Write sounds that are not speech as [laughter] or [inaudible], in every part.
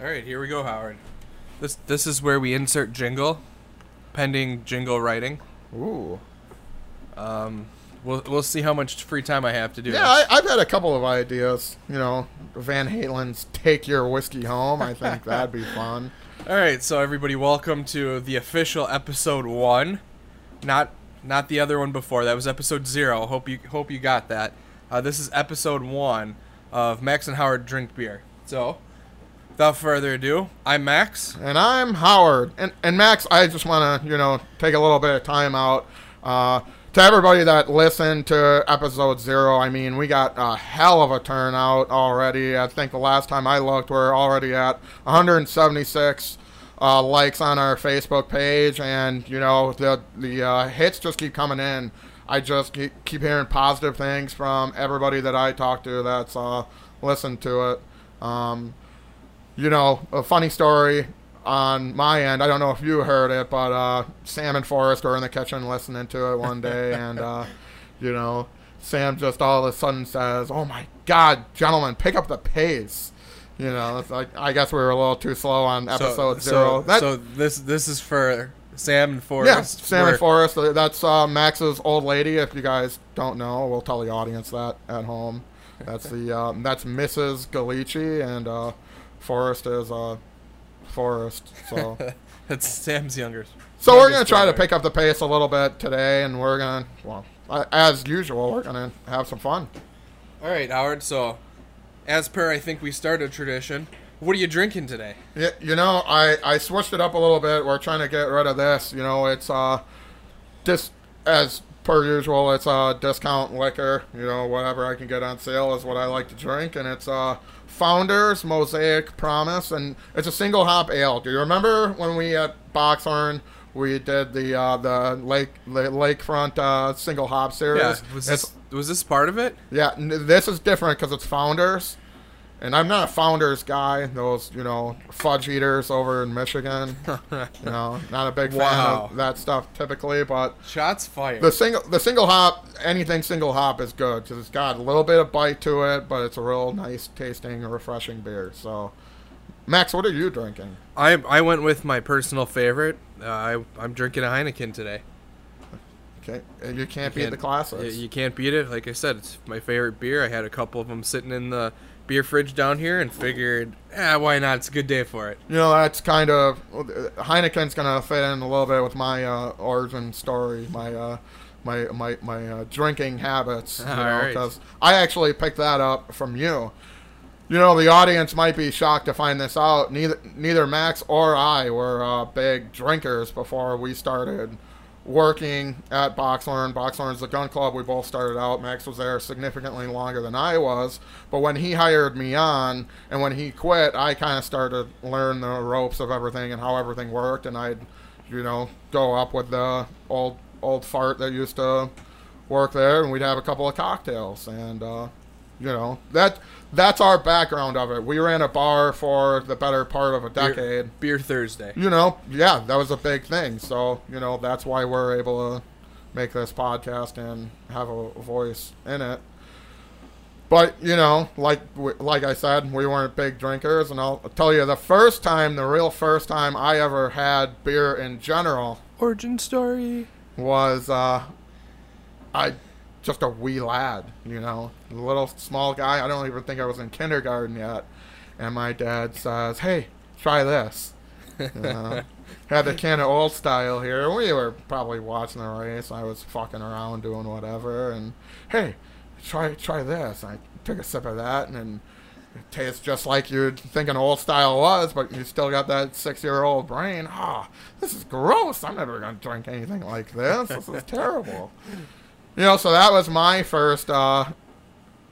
All right, here we go, Howard. This this is where we insert jingle, pending jingle writing. Ooh. Um, we'll we'll see how much free time I have to do Yeah. I, I've had a couple of ideas. You know, Van Halen's "Take Your Whiskey Home." I think that'd be [laughs] fun. All right, so everybody, welcome to the official episode one, not not the other one before. That was episode zero. Hope you hope you got that. Uh, this is episode one of Max and Howard drink beer. So, without further ado, I'm Max. And I'm Howard. And and Max, I just want to you know take a little bit of time out. Uh, to everybody that listened to episode zero, I mean, we got a hell of a turnout already. I think the last time I looked, we're already at 176 uh, likes on our Facebook page, and you know the the uh, hits just keep coming in. I just keep, hearing positive things from everybody that I talk to that's uh, listened to it. Um, you know, a funny story on my end. I don't know if you heard it, but uh, Sam and Forrest were in the kitchen listening to it one day, [laughs] and uh, you know, Sam just all of a sudden says, "Oh my God, gentlemen, pick up the pace." You know, it's like I guess we were a little too slow on episode so, zero. So, That- so this this is for Sam and yeah, Forrest. Sam We're- and Forrest. uh, That's uh, Max's old lady. If you guys don't know, we'll tell the audience that at home. That's [laughs] the um, that's Mrs. Galici, and uh, Forrest is uh, Forrest. So. [laughs] That's Sam's younger. So we're gonna try to pick up the pace a little bit today, and we're gonna, well, as usual, we're gonna have some fun. All right, Howard. So, as per, I think we started tradition. What are you drinking today? Yeah, you know, I I switched it up a little bit. We're trying to get rid of this. You know, it's uh, dis as per usual, it's uh discount liquor. You know, whatever I can get on sale is what I like to drink, and it's uh Founders Mosaic Promise, and it's a single hop ale. Do you remember when we at Boxhorn? We did the uh, the lake la- lakefront uh, single hop series. Yeah, was It's- this was this part of it? Yeah, this is different because it's founders, and I'm not a founders guy. Those you know fudge eaters over in Michigan. [laughs] you know, not a big fan of that stuff typically. But Shots fired. the single the single hop, anything single hop is good because it's got a little bit of bite to it, but it's a real nice tasting, refreshing beer. So, Max, what are you drinking? I I went with my personal favorite. Uh, I I'm drinking a Heineken today. Okay, and you can't beat Can't- the classics. You, you can't beat it. Like I said, it's my favorite beer. I had a couple of them sitting in the beer fridge down here, and figured, ah, why not? It's a good day for it. You know, that's kind of Heineken's gonna fit in a little bit with my uh, origin story, my uh, my my my uh, drinking habits. You [laughs] know, because I actually picked that up from you. You know, the audience might be shocked to find this out. Neither neither Max or I were uh, big drinkers before we started working at Boxhorn. Boxhorn's the gun club. We both started out. Max was there significantly longer than I was. But when he hired me on and when he quit, I kind of started to learn the ropes of everything and how everything worked. And I'd, you know, go up with the old old fart that used to work there, and we'd have a couple of cocktails. And uh, you know that that's our background of it. We ran a bar for the better part of a Beer- decade Beer Thursday. you know, yeah, that was a big thing. So, you know, that's why we're able to make this podcast and have a voice in it. But you know, like like I said, we weren't big drinkers, and I'll tell you the first time, the real first time I ever had beer in general Origin story. was uh, I just a wee lad, you know, a little small guy. I don't even think I was in kindergarten yet, and my dad says, "Hey, try this." Uh, [laughs] had the can of old style here. We were probably watching the race. I was fucking around doing whatever, and hey, try try this. I took a sip of that, and it tastes just like you'd think an old style was, but you still got that six year old brain. Ah, this is gross. I'm never gonna drink anything like this. This is terrible. [laughs] You know, so that was my first uh,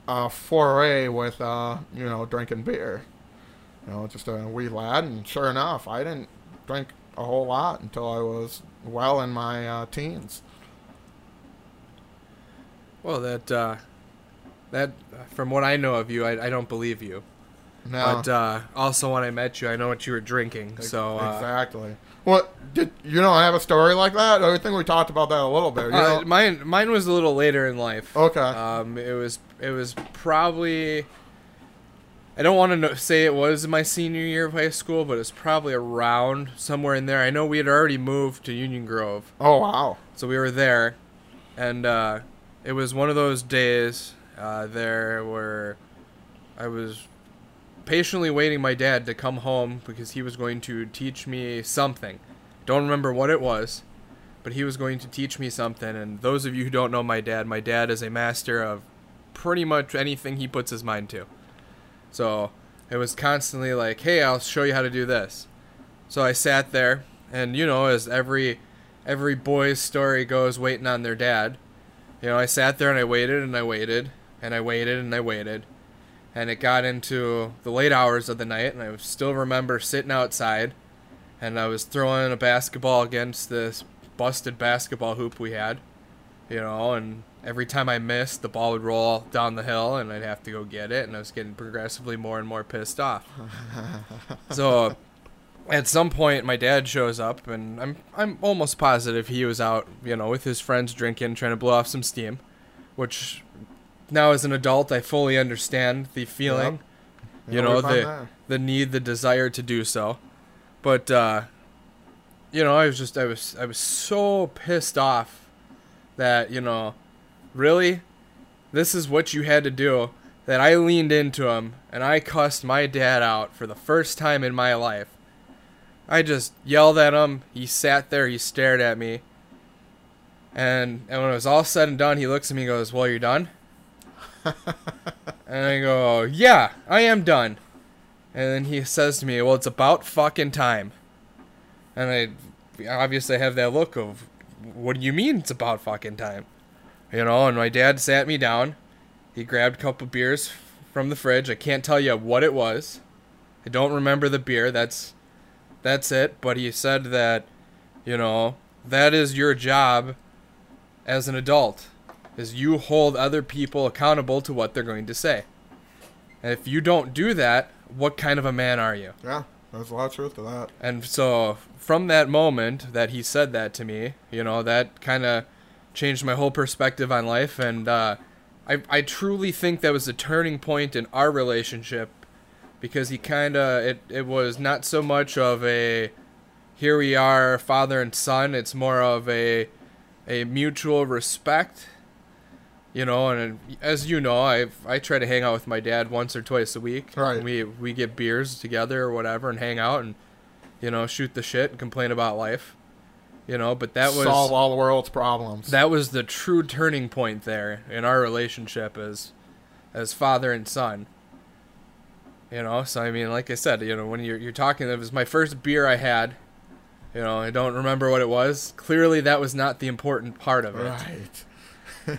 uh, foray with uh, you know drinking beer. You know, just a wee lad, and sure enough, I didn't drink a whole lot until I was well in my uh, teens. Well, that uh, that from what I know of you, I, I don't believe you. Now, But uh, also, when I met you, I know what you were drinking. So uh, exactly. What did you know? I have a story like that. I think we talked about that a little bit. Uh, know? mine mine was a little later in life. okay. Um, it was it was probably I don't want to say it was my senior year of high school, but it's probably around somewhere in there. I know we had already moved to Union Grove, Oh wow. so we were there, and uh, it was one of those days uh, there where I was patiently waiting my dad to come home because he was going to teach me something. Don't remember what it was, but he was going to teach me something. And those of you who don't know my dad, my dad is a master of pretty much anything he puts his mind to. So it was constantly like, "Hey, I'll show you how to do this." So I sat there, and you know, as every every boy's story goes, waiting on their dad. You know, I sat there and I waited and I waited and I waited and I waited, and it got into the late hours of the night, and I still remember sitting outside, and I was throwing a basketball against this busted basketball hoop we had, you know, and every time I missed, the ball would roll down the hill, and I'd have to go get it, and I was getting progressively more and more pissed off. [laughs] so at some point my dad shows up and I'm I'm almost positive he was out, you know, with his friends drinking, trying to blow off some steam, which now as an adult I fully understand the feeling, you know, the the need, the desire to do so. But uh you know, I was just I was I was so pissed off that, you know, really this is what you had to do that I leaned into him and I cussed my dad out for the first time in my life. I just yelled at him. He sat there. He stared at me. And and when it was all said and done, he looks at me and goes, "Well, you're done." [laughs] and I go, "Yeah, I am done." And then he says to me, "Well, it's about fucking time." And I obviously have that look of, "What do you mean it's about fucking time?" You know. And my dad sat me down. He grabbed a couple beers from the fridge. I can't tell you what it was. I don't remember the beer. That's that's it. But he said that, you know, that is your job as an adult, is you hold other people accountable to what they're going to say. And if you don't do that, what kind of a man are you? Yeah, there's a lot of truth to that. And so from that moment that he said that to me, you know, that kind of changed my whole perspective on life. And uh, I, I truly think that was a turning point in our relationship because he kind of, it, it was not so much of a, here we are, father and son. It's more of a, a mutual respect. You know, and as you know, I I try to hang out with my dad once or twice a week. Right. We we get beers together or whatever and hang out and you know, shoot the shit and complain about life. You know, but that was solve all the world's problems. that was the true turning point there in our relationship as as father and son. You know, so I mean, like I said, you know, when you're you're talking, it was my first beer I had. You know, I don't remember what it was. Clearly, that was not the important part of it right.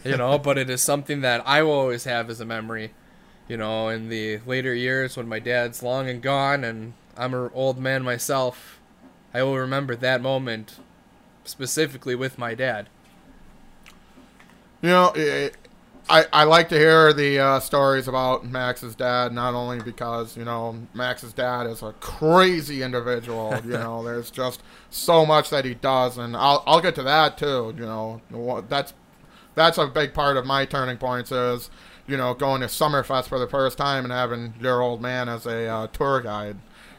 You know, but it is something that I will always have as a memory. You know, in the later years when my dad's long and gone and I'm an old man myself, I will remember that moment specifically with my dad. You know, eh, I, I like to hear the uh, stories about Max's dad, not only because, you know, Max's dad is a crazy individual. [laughs] You know, there's just so much that he does, and I'll, I'll get to that too. You know, that's that's a big part of my turning points is, you know, going to Summerfest for the first time and having your old man as a uh, tour guide.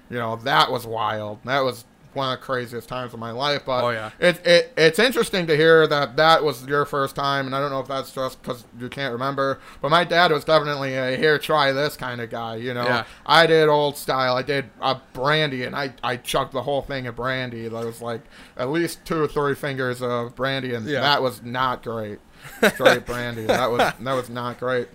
You know, that was wild. That was one of the craziest times of my life. But Oh, yeah. it, it it's interesting to hear that that was your first time, and I don't know if that's just because you can't remember. But my dad was definitely a here, try this kind of guy. You know, Yeah. I did old style. I did uh, brandy, and I I chugged the whole thing of brandy. There was like at least two or three fingers of brandy, and Yeah. that was not great. Straight brandy. That was that was not great.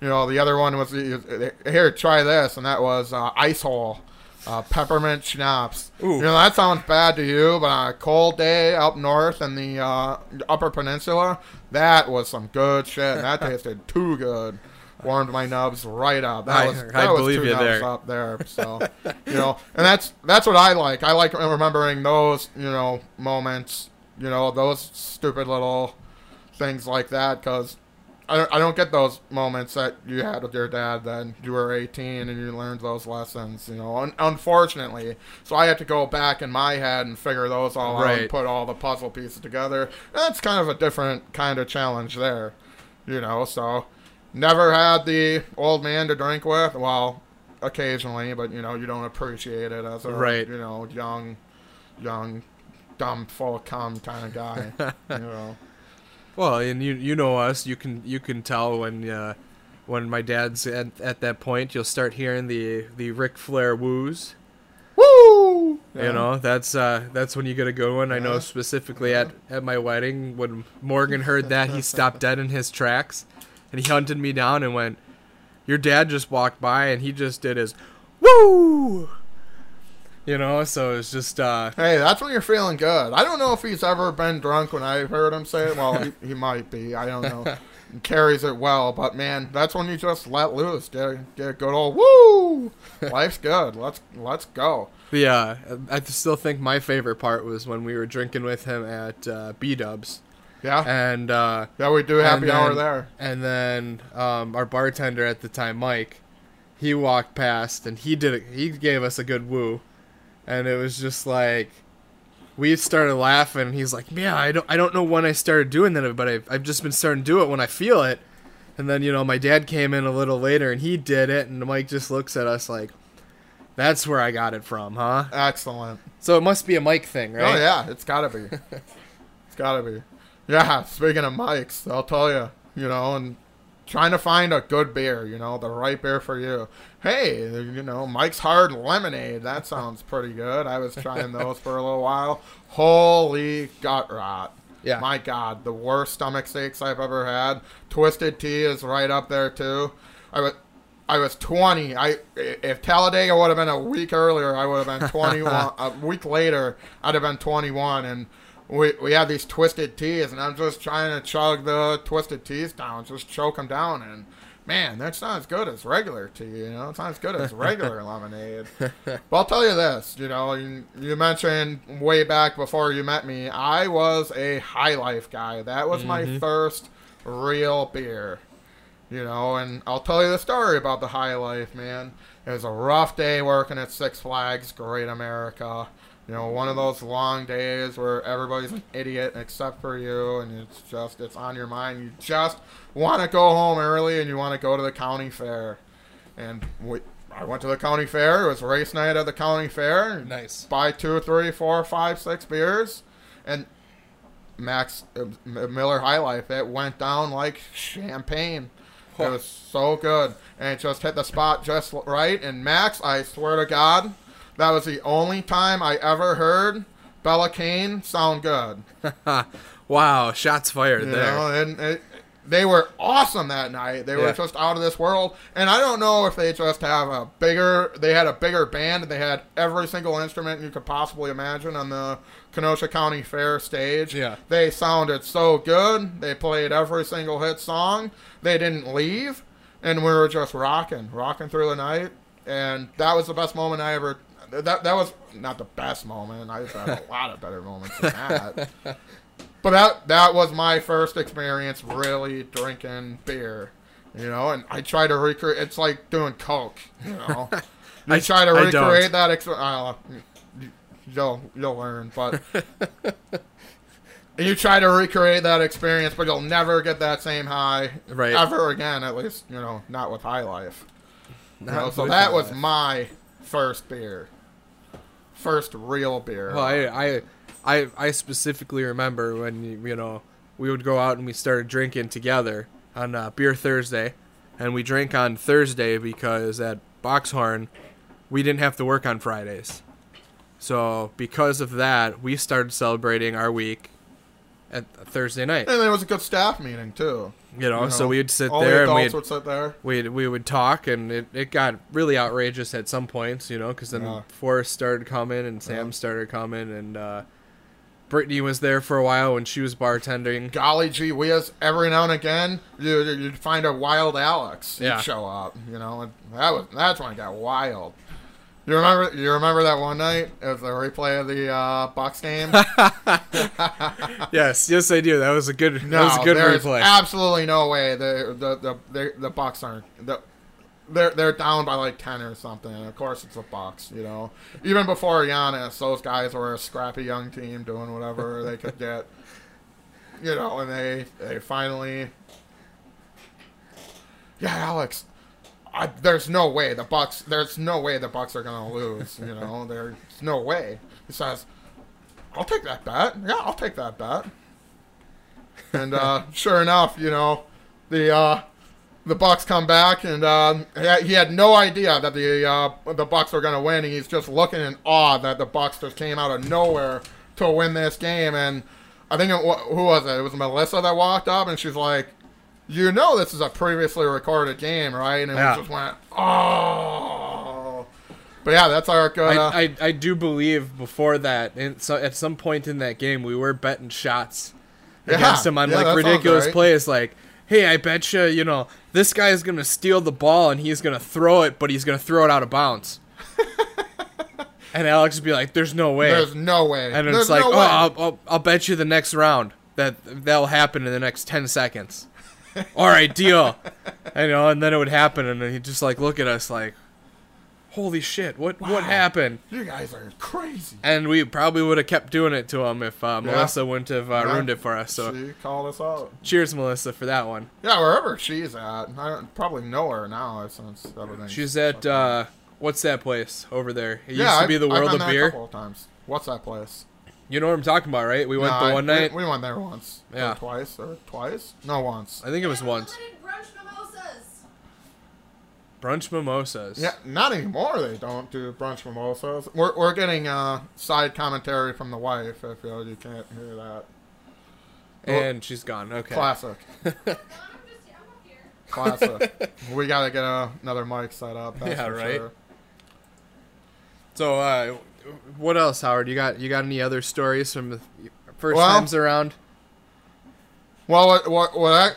You know, the other one was here, try this, and that was uh, ice hole. Uh, peppermint schnapps. Ooh. You know that sounds bad to you, but on a cold day up north in the uh, Upper Peninsula, that was some good shit. That tasted too good. Warmed my nubs right up. That I- was I that was believe two you there. up there. [laughs] So you know, and that's that's what I like. I like remembering those you know moments. You know those stupid little things like that because I don't, I don't get those moments that you had with your dad then you were 18 and you learned those lessons you know un- unfortunately so i had to go back in my head and figure those all out and put all the puzzle pieces together that's kind of a different kind of challenge there you know so never had the old man to drink with well occasionally, but you know you don't appreciate it as a Right. you know young, young, dumb, full of cum kind of guy. [laughs] you know. Well, and you you know us. You can you can tell when uh, when my dad's at, at that point. You'll start hearing the the Ric Flair woos. Woo! You know, that's uh, that's when you get a good one. I know Yeah. specifically at, at my wedding when Morgan heard that he stopped [laughs] dead in his tracks, and he hunted me down and went, "Your dad just walked by and he just did his woo." You know, so it's just uh, Hey, that's when you're feeling good. I don't know if he's ever been drunk when I've heard him say it. Well, he, he might be. I don't know. [laughs] He carries it well, but man, that's when you just let loose. Get, get a good old woo. Life's good. Let's let's go. uh, I still think my favorite part was when we were drinking with him at uh, B Dubs, Yeah, and uh, yeah, we do happy and hour then- there. And then um, our bartender at the time, Mike, he walked past and he did it. He gave us a good woo, and it was just like we started laughing. He's like, "Yeah, I don't, I don't know when I started doing that, but I've, I've just been starting to do it when I feel it." And then you know, my dad came in a little later and he did it, and Mike just looks at us like, "That's where I got it from, huh?" Excellent. So it must be a Mike thing, right? Oh yeah, it's gotta be. it's gotta be. Yeah. Speaking of mics, I'll tell you. You know, and trying to find a good beer. You know, the right beer for you. Hey, you know, Mike's Hard Lemonade. That sounds pretty good. I was trying those for a little while. Holy gut rot. Yeah. My God, the worst stomach aches I've ever had. Twisted Tea is right up there too. I was, I was 20. I if Talladega would have been a week earlier, I would have been 21. [laughs] a week later, I'd have been 21, and we we had these twisted teas, and I'm just trying to chug the twisted teas down, just choke them down, and man, that's not as good as regular tea. You know, it's not as good as regular [laughs] lemonade. But I'll tell you this, you know, you, you mentioned way back before you met me, I was a High Life guy. That was my mm-hmm. first real beer. You know, and I'll tell you the story about the High Life, man. It was a rough day working at Six Flags Great America. You know, one of those long days where everybody's an idiot except for you, and it's just, it's on your mind. You just want to go home early and you want to go to the county fair. And we, I went to the county fair. It was race night at the county fair. Nice. Buy two, three, four, five, six beers, and Max uh, Miller High Life. It went down like champagne. It was so good, and it just hit the spot just right. And Max, I swear to God, that was the only time I ever heard Bella Kane sound good. [laughs] wow, shots fired You there. know, and it, they were awesome that night. They were just out of this world. And I don't know if they just have a bigger, they had a bigger band and they had every single instrument you could possibly imagine on the Kenosha County Fair stage. Yeah. They sounded so good. They played every single hit song. They didn't leave. And we were just rocking, rocking through the night. And that was the best moment I ever. That, that was not the best moment. I've had a [laughs] lot of better moments than that. But that that was my first experience really drinking beer, you know. And I try to recreate. It's like doing coke, you know. You [laughs] I- try to I don't. recreate that. Ex- uh, you'll you'll learn, but [laughs] you try to recreate that experience, but you'll never get that same high Right. ever again. At least you know not with High Life. You know, so that was Life. my first beer, first real beer. Well, I, I, I, I specifically remember when you, know we would go out and we started drinking together on uh, Beer Thursday, and we drank on Thursday because at Boxhorn we didn't have to work on Fridays. So because of that, we started celebrating our week at Thursday night. and it was a good staff meeting too. You know, You so we'd sit there the and we'd would sit there. we we would talk, and it, it got really outrageous at some points, you know, because then Yeah. Forrest started coming and Sam Yeah. started coming, and uh, Brittany was there for a while when she was bartending. golly gee we whiz, every now and again you, you'd find a wild Alex Yeah. Show up, you know, and that was that's when it got wild. You remember you remember that one night was the replay of the uh, Bucks game? [laughs] yes, yes, I do. That was a good. no, that was a good replay. absolutely no way the the the the, the Bucks aren't the. They're, they're down by like 10 or something. Of course, it's the Bucks, you know. Even before Giannis, those guys were a scrappy young team doing whatever they could [laughs] get. You know, and they, they finally Yeah, Alex. I, there's no way the Bucks. There's no way the Bucks are gonna lose. You know, [laughs] there's no way. He says, "I'll take that bet. Yeah, I'll take that bet." And uh, [laughs] sure enough, you know, the uh, the Bucks come back, and um, he had- no idea that the uh, the Bucks were gonna win. And he's just looking in awe that the Bucks just came out of nowhere to win this game. And I think it, who was it? It was Melissa that walked up, and she's like, "You know, this is a previously recorded game, right?" And it Yeah. just went, "Oh." But yeah, that's our. Uh, I, I, I do believe before that, and so at some point in that game, we were betting shots Yeah, against him on yeah, like ridiculous right. plays, like, "Hey, I bet you, you know, this guy is gonna steal the ball and he's gonna throw it, but he's gonna throw it out of bounds." [laughs] and Alex would be like, "There's no way," there's no way. and There's it's like, no "Oh. I'll, I'll, I'll bet you the next round that that'll happen in the next ten seconds." All right, deal. I know, and then it would happen, and then he'd just like look at us like, "Holy shit! What what happened?" you guys are crazy. And we probably would have kept doing it to him if uh, Yeah. Melissa wouldn't have uh, Yeah. ruined it for us. So she called us out. cheers, Melissa, for that one. Yeah, wherever she's at, I don't- probably know her now since everything. She's at uh, what's that place over there? It yeah, used to be the I've World been of there Beer. A couple of times. What's that place? You know what I'm talking about, right? We went No, the one we- night. We, went there once. Yeah. Or twice or twice? No, once. I think it was once. Unlimited brunch mimosas. Brunch mimosas. Yeah, not anymore. They don't do brunch mimosas. We're, we're getting uh, side commentary from the wife. If you, you can't hear that, And she's gone. Okay. classic, [laughs] No, I'm just, I'm up here. classic. [laughs] we gotta get uh, another mic set up. That's Yeah, for right. Sure. So, uh, what else, Howard? You got you got any other stories from the first Well- times around? Well, what, what, what I,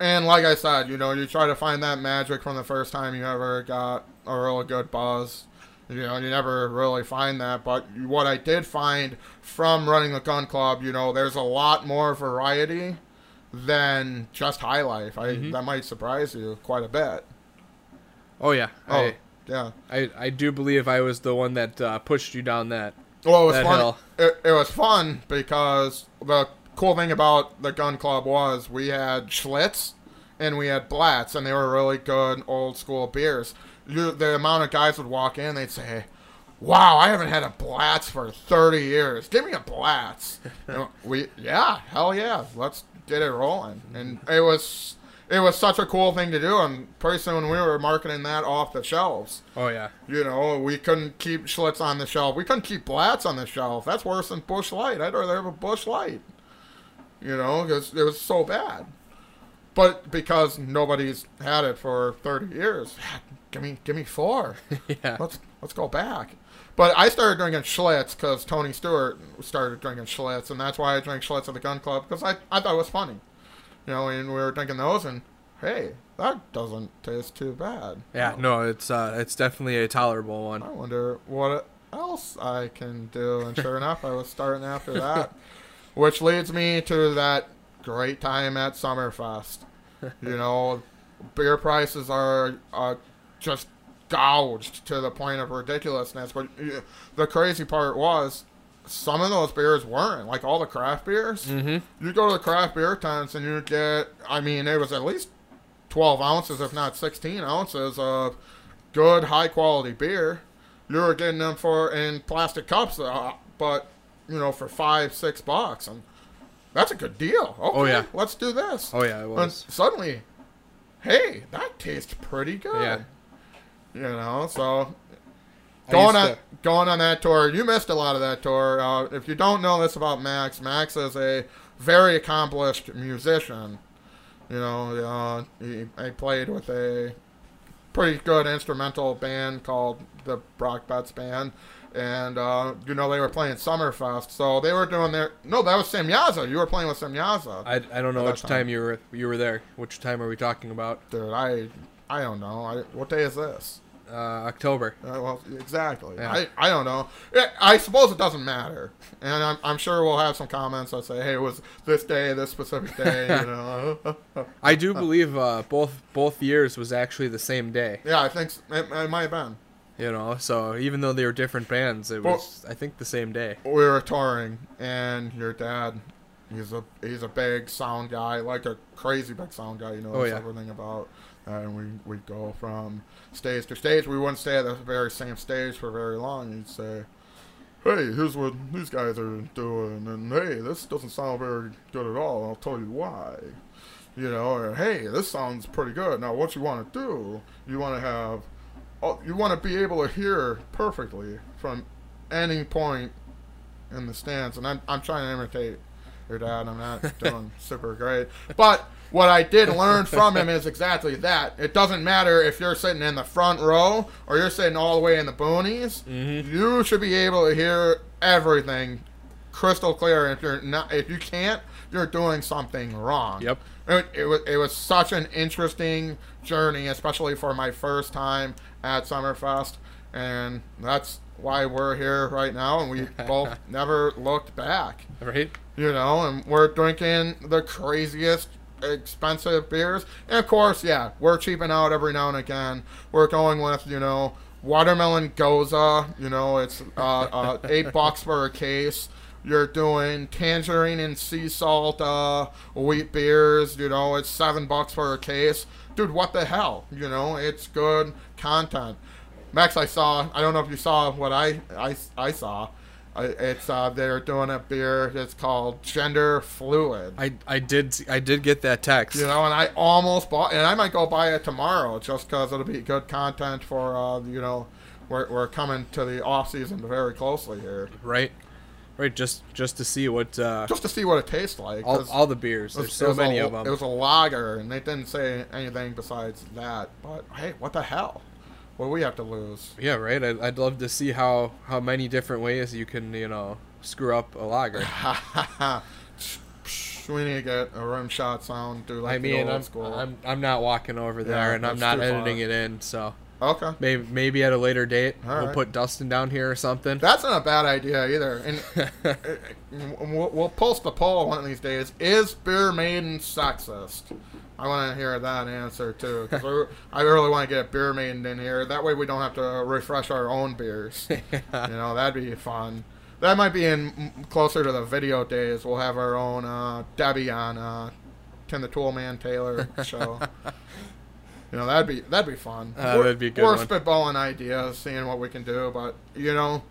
and like I said, you know, you try to find that magic from the first time you ever got a really good buzz. You know, you never really find that. But what I did find from running the gun club, you know, there's a lot more variety than just high life. I Mhm. that might surprise you quite a bit. Oh yeah. Oh, yeah. I, I do believe I was the one that uh, pushed you down that. Well, it was That fun. It, it was fun because the cool thing about the gun club was we had Schlitz and we had Blatz, and they were really good old school beers. You, the amount of guys would walk in, they'd say, "Wow, I haven't had a Blatz for 30 years. Give me a Blatz." [laughs] We, yeah, hell yeah, let's get it rolling. And it was. It was such a cool thing to do, and pretty soon we were marketing that off the shelves. Oh yeah. You know, we couldn't keep Schlitz on the shelf. We couldn't keep Blatz on the shelf. That's worse than Busch Light. I'd rather have a Busch Light. You know, because it was so bad. But because nobody's had it for 30 years, give me, give me four. [laughs] yeah. Let's let's go back. But I started drinking Schlitz because Tony Stewart started drinking Schlitz, and that's why I drank Schlitz at the gun club because I, I thought it was funny. You know, and we were drinking those, and hey, that doesn't taste too bad. Yeah. No, it's uh, it's definitely a tolerable one. I wonder what else I can do. And sure [laughs] enough, I was starting after that. Which leads me to that great time at Summerfest. [laughs] You know, beer prices are uh, just gouged to the point of ridiculousness. But uh, the crazy part was, some of those beers weren't. Like all the craft beers. Mm-hmm. You go to the craft beer tents and you get, I mean, it was at least 12 ounces, if not 16 ounces of good, high quality beer. You were getting them for in plastic cups, uh, but, you know, for five, six bucks. And that's a good deal. Okay, Oh, yeah. let's do this. Oh yeah, it and was. suddenly, hey, that tastes pretty good. Yeah. You know, so going on to- going on that tour, you missed a lot of that tour. Uh, if you don't know this about Max, Max is a very accomplished musician. You know, uh, he, he played with a pretty good instrumental band called the Brock Betts Band. And, uh, you know, they were playing Summerfest. So they were doing their. No, that was Semyaza. You were playing with Semyaza. I, I don't know which time. time you were you were there. Which time are we talking about? Dude, I. I don't know. I, what day is this? Uh, October. Uh, well, exactly. Yeah. I, I don't know. I, I suppose it doesn't matter, and I'm, I'm sure we'll have some comments that say, "Hey, it was this day, this specific day." You [laughs] know. I do believe uh, both both years was actually the same day. yeah, I think it, it might have been. You know, so even though they were different bands, it Well- was I think the same day. We were touring, and your dad, he's a he's a big sound guy, like a crazy big sound guy. You know Oh, yeah. everything about Uh, and we we go from stage to stage. We wouldn't stay at the very same stage for very long. He'd say, "Hey, here's what these guys are doing," and "Hey, this doesn't sound very good at all. I'll tell you why." You know, or "Hey, this sounds pretty good." Now, what you want to do, you want to have, oh, you want to be able to hear perfectly from any point in the stands, and I'm I'm trying to imitate your dad. I'm not [laughs] doing super great, but what I did learn from him is exactly that. It doesn't matter if you're sitting in the front row or you're sitting all the way in the boonies. Mm-hmm. You should be able to hear everything crystal clear. If you're not, if you can't, you're doing something wrong. Yep. It, it was it was such an interesting journey, especially for my first time at Summerfest, and that's why we're here right now, and we [laughs] both never looked back Right? you know, and we're drinking the craziest expensive beers. And of course, yeah, we're cheaping out every now and again. We're going with, you know, watermelon gose, you know, it's uh, uh, eight [laughs] bucks for a case. You're doing tangerine and sea salt uh, wheat beers, you know, it's seven bucks for a case. Dude, what the hell? You know, it's good content. Max, I saw, I don't know if you saw what I, I, I saw. It's uh, they're doing a beer. It's called Gender Fluid. I, I did I did get that text. You know, and I almost bought, and I might go buy it tomorrow just because it'll be good content for, uh, you know, we're, we're coming to the off season very closely here, Right? Right, just just to see what uh, just to see what it tastes like. all, all the beers. There's so many a, of them. It was a lager, and they didn't say anything besides that. But hey, what the hell? What do we have to lose? Yeah, right. I'd, I'd love to see how how many different ways you can you know screw up a lager. [laughs] we need to get a rim shot sound. Do like I the mean, old I'm, school. I'm I'm not walking over there, Yeah, and I'm not far. editing it in. So okay. maybe maybe at a later date All we'll right. put Dustin down here or something. That's not a bad idea either. And [laughs] we'll, we'll post a poll one of these days. Is Beer Maiden sexist? I want to hear that answer too, because [laughs] I really want to get Beer Maiden in here. That way we don't have to refresh our own beers. [laughs] you know, that'd be fun. That might be in closer to the video days. We'll have our own uh, Debbie on uh, Tim the Toolman Taylor show. You know, that'd be that'd be fun. Uh, We're- that'd be a good We're one. spitballing ideas, seeing what we can do, but you know,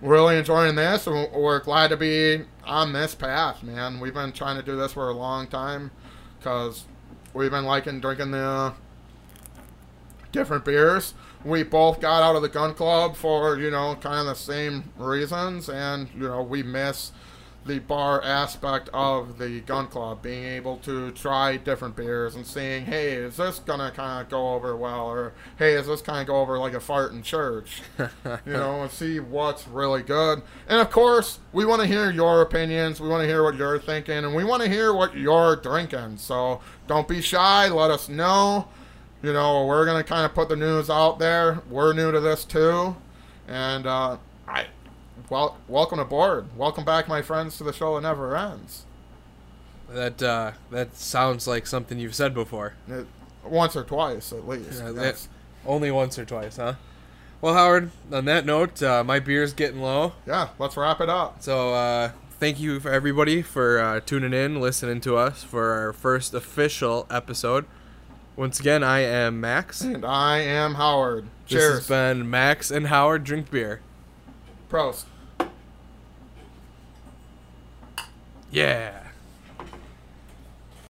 really enjoying this, and we're glad to be on this path, man. We've been trying to do this for a long time because we've been liking drinking the different beers. We both got out of the gun club for you know kind of the same reasons, and you know we miss the bar aspect of the gun club, being able to try different beers and seeing, hey, is this gonna kind of go over well, or hey, is this kind of go over like a fart in church? you [laughs] know, and see what's really good. And of course, we want to hear your opinions. We want to hear what you're thinking, and we want to hear what you're drinking. So don't be shy. Let us know. You know, we're gonna kind of put the news out there. We're new to this too, and uh, I, well, welcome aboard. Welcome back, my friends, to the show that never ends. That uh, that sounds like something you've said before. It, once or twice, at least. Yeah, that- Only once or twice, huh? Well, Howard. On that note, uh, my beer's getting low. yeah, let's wrap it up. So uh, thank you for everybody for uh, tuning in, listening to us for our first official episode. Once again, I am Max. And I am Howard. This Cheers. This has been Max and Howard drink beer. Prost. Yeah.